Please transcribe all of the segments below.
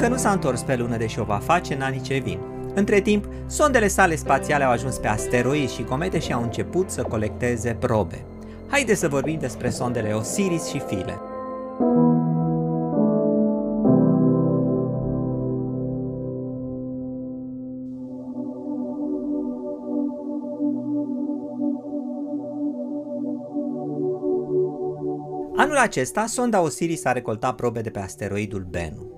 încă nu s-a întors pe lună, deși o va face în anii ce vin. Între timp, sondele sale spațiale au ajuns pe asteroizi și comete și au început să colecteze probe. Haideți să vorbim despre sondele Osiris și File. Anul acesta, sonda Osiris a recoltat probe de pe asteroidul Bennu.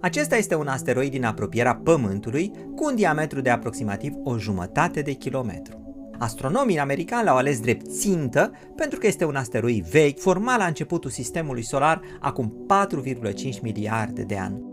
Acesta este un asteroid din apropierea Pământului cu un diametru de aproximativ o jumătate de kilometru. Astronomii americani l-au ales drept țintă pentru că este un asteroid vechi, format la începutul sistemului solar acum 4,5 miliarde de ani.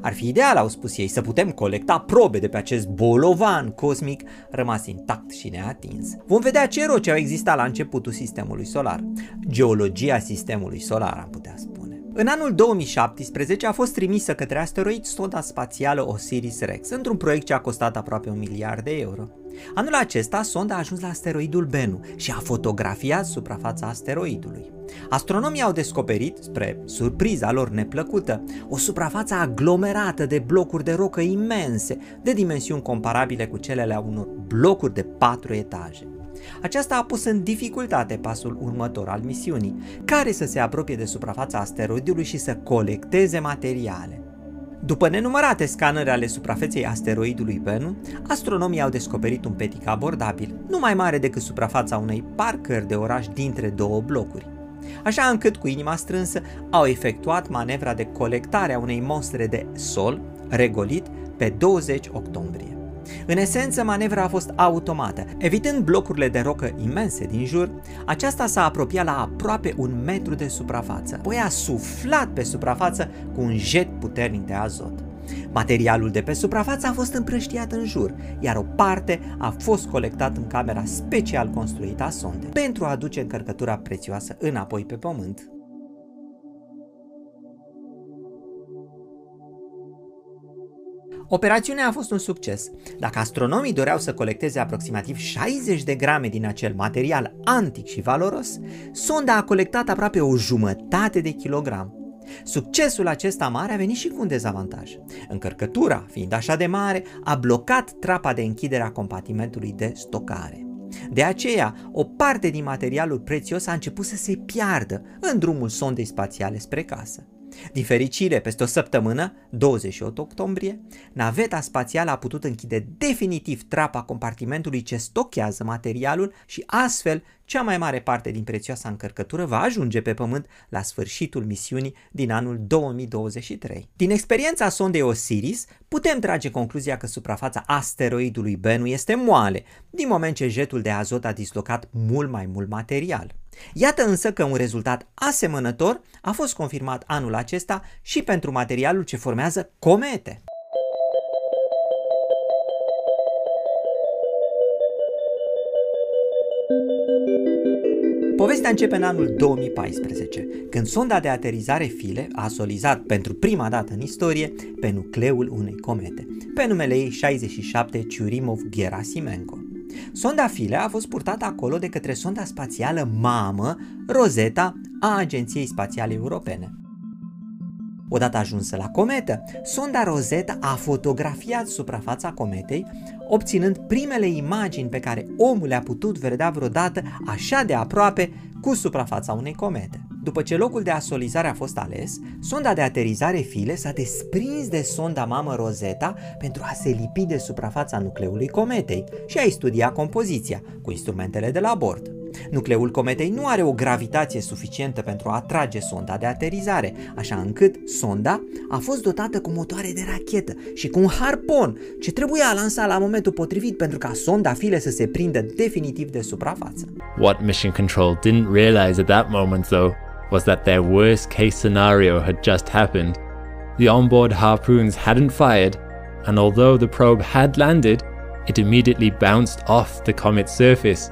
Ar fi ideal, au spus ei, să putem colecta probe de pe acest bolovan cosmic rămas intact și neatins. Vom vedea ce roci au existat la începutul sistemului solar. Geologia sistemului solar, am putea spune. În anul 2017 a fost trimisă către asteroid sonda spațială Osiris-Rex, într-un proiect ce a costat aproape un miliard de euro. Anul acesta, sonda a ajuns la asteroidul Bennu și a fotografiat suprafața asteroidului. Astronomii au descoperit, spre surpriza lor neplăcută, o suprafață aglomerată de blocuri de rocă imense, de dimensiuni comparabile cu cele ale unor blocuri de patru etaje. Aceasta a pus în dificultate pasul următor al misiunii, care să se apropie de suprafața asteroidului și să colecteze materiale. După nenumărate scanări ale suprafeței asteroidului Bennu, astronomii au descoperit un petic abordabil, nu mai mare decât suprafața unei parcări de oraș dintre două blocuri. Așa încât, cu inima strânsă, au efectuat manevra de colectare a unei monstre de sol, regolit, pe 20 octombrie. În esență, manevra a fost automată. Evitând blocurile de rocă imense din jur, aceasta s-a apropiat la aproape un metru de suprafață, apoi a suflat pe suprafață cu un jet puternic de azot. Materialul de pe suprafață a fost împrăștiat în jur, iar o parte a fost colectat în camera special construită a sondei pentru a aduce încărcătura prețioasă înapoi pe pământ. Operațiunea a fost un succes. Dacă astronomii doreau să colecteze aproximativ 60 de grame din acel material antic și valoros, sonda a colectat aproape o jumătate de kilogram. Succesul acesta mare a venit și cu un dezavantaj. Încărcătura, fiind așa de mare, a blocat trapa de închidere a compartimentului de stocare. De aceea, o parte din materialul prețios a început să se piardă în drumul sondei spațiale spre casă. Din fericire, peste o săptămână, 28 octombrie, naveta spațială a putut închide definitiv trapa compartimentului ce stochează materialul și astfel cea mai mare parte din prețioasa încărcătură va ajunge pe Pământ la sfârșitul misiunii din anul 2023. Din experiența sondei Osiris, putem trage concluzia că suprafața asteroidului Bennu este moale, din moment ce jetul de azot a dislocat mult mai mult material. Iată însă că un rezultat asemănător a fost confirmat anul acesta și pentru materialul ce formează comete. Povestea începe în anul 2014, când sonda de aterizare File a solizat pentru prima dată în istorie pe nucleul unei comete, pe numele ei 67 Churyumov-Gerasimenko. Sonda File a fost purtată acolo de către sonda spațială mamă Rosetta a Agenției Spațiale Europene. Odată ajunsă la cometă, sonda Rosetta a fotografiat suprafața cometei, obținând primele imagini pe care omul le-a putut vedea vreodată așa de aproape cu suprafața unei comete. După ce locul de asolizare a fost ales, sonda de aterizare File s-a desprins de sonda mamă Rosetta pentru a se lipi de suprafața nucleului cometei și a studia compoziția cu instrumentele de la bord. Nucleul cometei nu are o gravitație suficientă pentru a atrage sonda de aterizare, așa încât sonda a fost dotată cu motoare de rachetă și cu un harpon ce trebuia lansat la momentul potrivit pentru ca sonda file să se prindă definitiv de suprafață. What Mission Control didn't realize at that moment though was that their worst case scenario had just happened. The onboard harpoons hadn't fired, and although the probe had landed, it immediately bounced off the comet's surface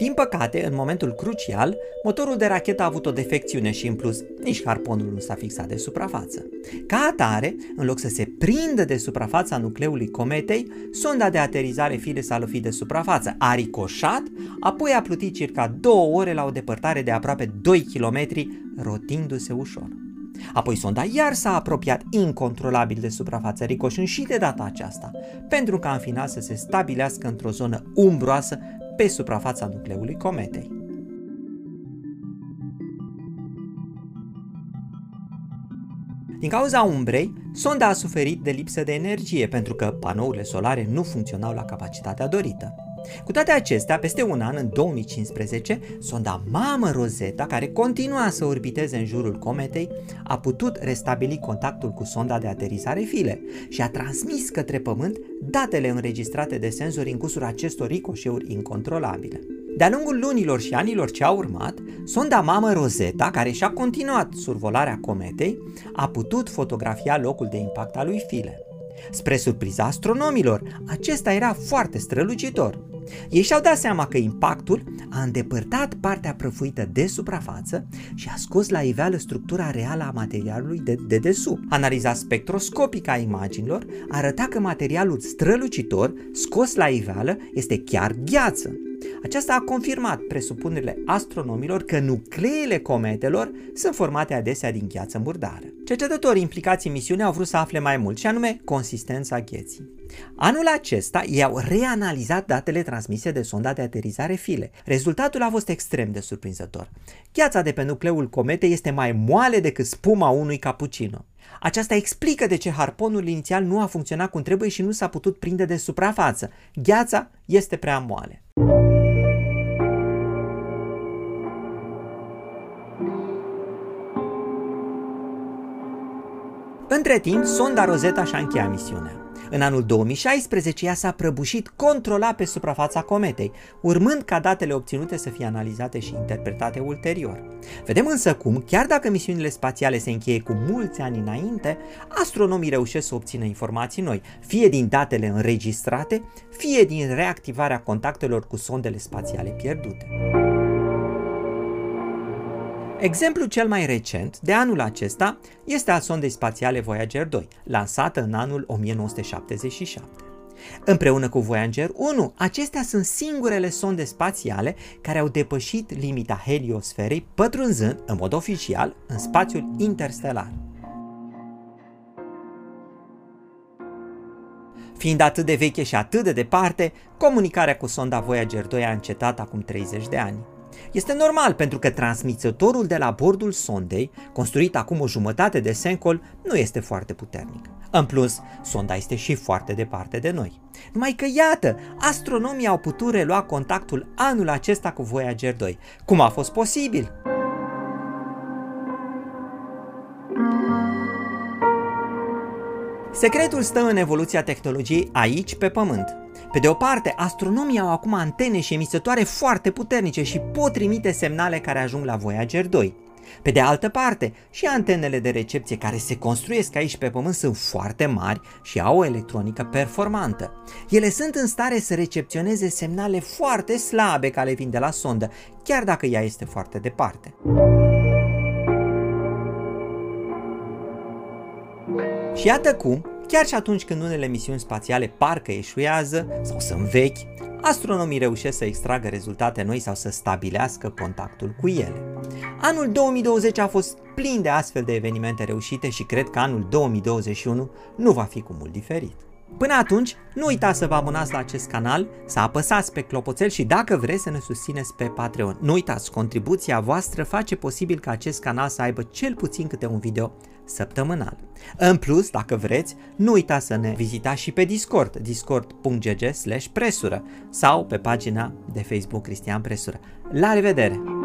Din păcate, în momentul crucial, motorul de rachetă a avut o defecțiune și în plus nici harponul nu s-a fixat de suprafață. Ca atare, în loc să se prindă de suprafața nucleului cometei, sonda de aterizare file s-a lovit de suprafață, a ricoșat, apoi a plutit circa două ore la o depărtare de aproape 2 km, rotindu-se ușor. Apoi sonda iar s-a apropiat incontrolabil de suprafața ricoșând și de data aceasta, pentru ca în final să se stabilească într-o zonă umbroasă pe suprafața nucleului cometei. Din cauza umbrei, sonda a suferit de lipsă de energie pentru că panourile solare nu funcționau la capacitatea dorită. Cu toate acestea, peste un an, în 2015, sonda Mamă Rosetta, care continua să orbiteze în jurul cometei, a putut restabili contactul cu sonda de aterizare file și a transmis către Pământ datele înregistrate de senzori în cursul acestor ricoșeuri incontrolabile. De-a lungul lunilor și anilor ce au urmat, sonda mamă Rosetta, care și-a continuat survolarea cometei, a putut fotografia locul de impact al lui File. Spre surpriza astronomilor, acesta era foarte strălucitor. Ei și-au dat seama că impactul a îndepărtat partea prăfuită de suprafață și a scos la iveală structura reală a materialului de, de desubt. Analiza spectroscopic a imaginilor arăta că materialul strălucitor scos la iveală este chiar gheață. Aceasta a confirmat presupunerile astronomilor că nucleele cometelor sunt formate adesea din gheață murdară. Cercetătorii implicați în misiune au vrut să afle mai mult, și anume consistența gheții. Anul acesta i-au reanalizat datele transmise de sonda de aterizare file. Rezultatul a fost extrem de surprinzător. Gheața de pe nucleul cometei este mai moale decât spuma unui cappuccino. Aceasta explică de ce harponul inițial nu a funcționat cum trebuie și nu s-a putut prinde de suprafață. Gheața este prea moale. Între timp, sonda Rosetta și-a încheiat misiunea. În anul 2016, ea s-a prăbușit controlat pe suprafața cometei, urmând ca datele obținute să fie analizate și interpretate ulterior. Vedem însă cum, chiar dacă misiunile spațiale se încheie cu mulți ani înainte, astronomii reușesc să obțină informații noi, fie din datele înregistrate, fie din reactivarea contactelor cu sondele spațiale pierdute. Exemplul cel mai recent de anul acesta este al sondei spațiale Voyager 2, lansată în anul 1977. Împreună cu Voyager 1, acestea sunt singurele sonde spațiale care au depășit limita heliosferei, pătrunzând, în mod oficial, în spațiul interstelar. Fiind atât de veche și atât de departe, comunicarea cu sonda Voyager 2 a încetat acum 30 de ani. Este normal pentru că transmițătorul de la bordul sondei, construit acum o jumătate de secol, nu este foarte puternic. În plus, sonda este și foarte departe de noi. Numai că iată, astronomii au putut relua contactul anul acesta cu Voyager 2. Cum a fost posibil? Secretul stă în evoluția tehnologiei aici pe Pământ. Pe de o parte, astronomii au acum antene și emisătoare foarte puternice și pot trimite semnale care ajung la Voyager 2. Pe de altă parte, și antenele de recepție care se construiesc aici pe Pământ sunt foarte mari și au o electronică performantă. Ele sunt în stare să recepționeze semnale foarte slabe care vin de la sondă, chiar dacă ea este foarte departe. Și iată cum, chiar și atunci când unele misiuni spațiale parcă eșuează sau sunt vechi, astronomii reușesc să extragă rezultate noi sau să stabilească contactul cu ele. Anul 2020 a fost plin de astfel de evenimente reușite și cred că anul 2021 nu va fi cu mult diferit. Până atunci, nu uitați să vă abonați la acest canal, să apăsați pe clopoțel și dacă vreți să ne susțineți pe Patreon. Nu uitați, contribuția voastră face posibil ca acest canal să aibă cel puțin câte un video săptămânal. În plus, dacă vreți, nu uitați să ne vizitați și pe Discord, discord.gg presură sau pe pagina de Facebook Cristian Presură. La revedere!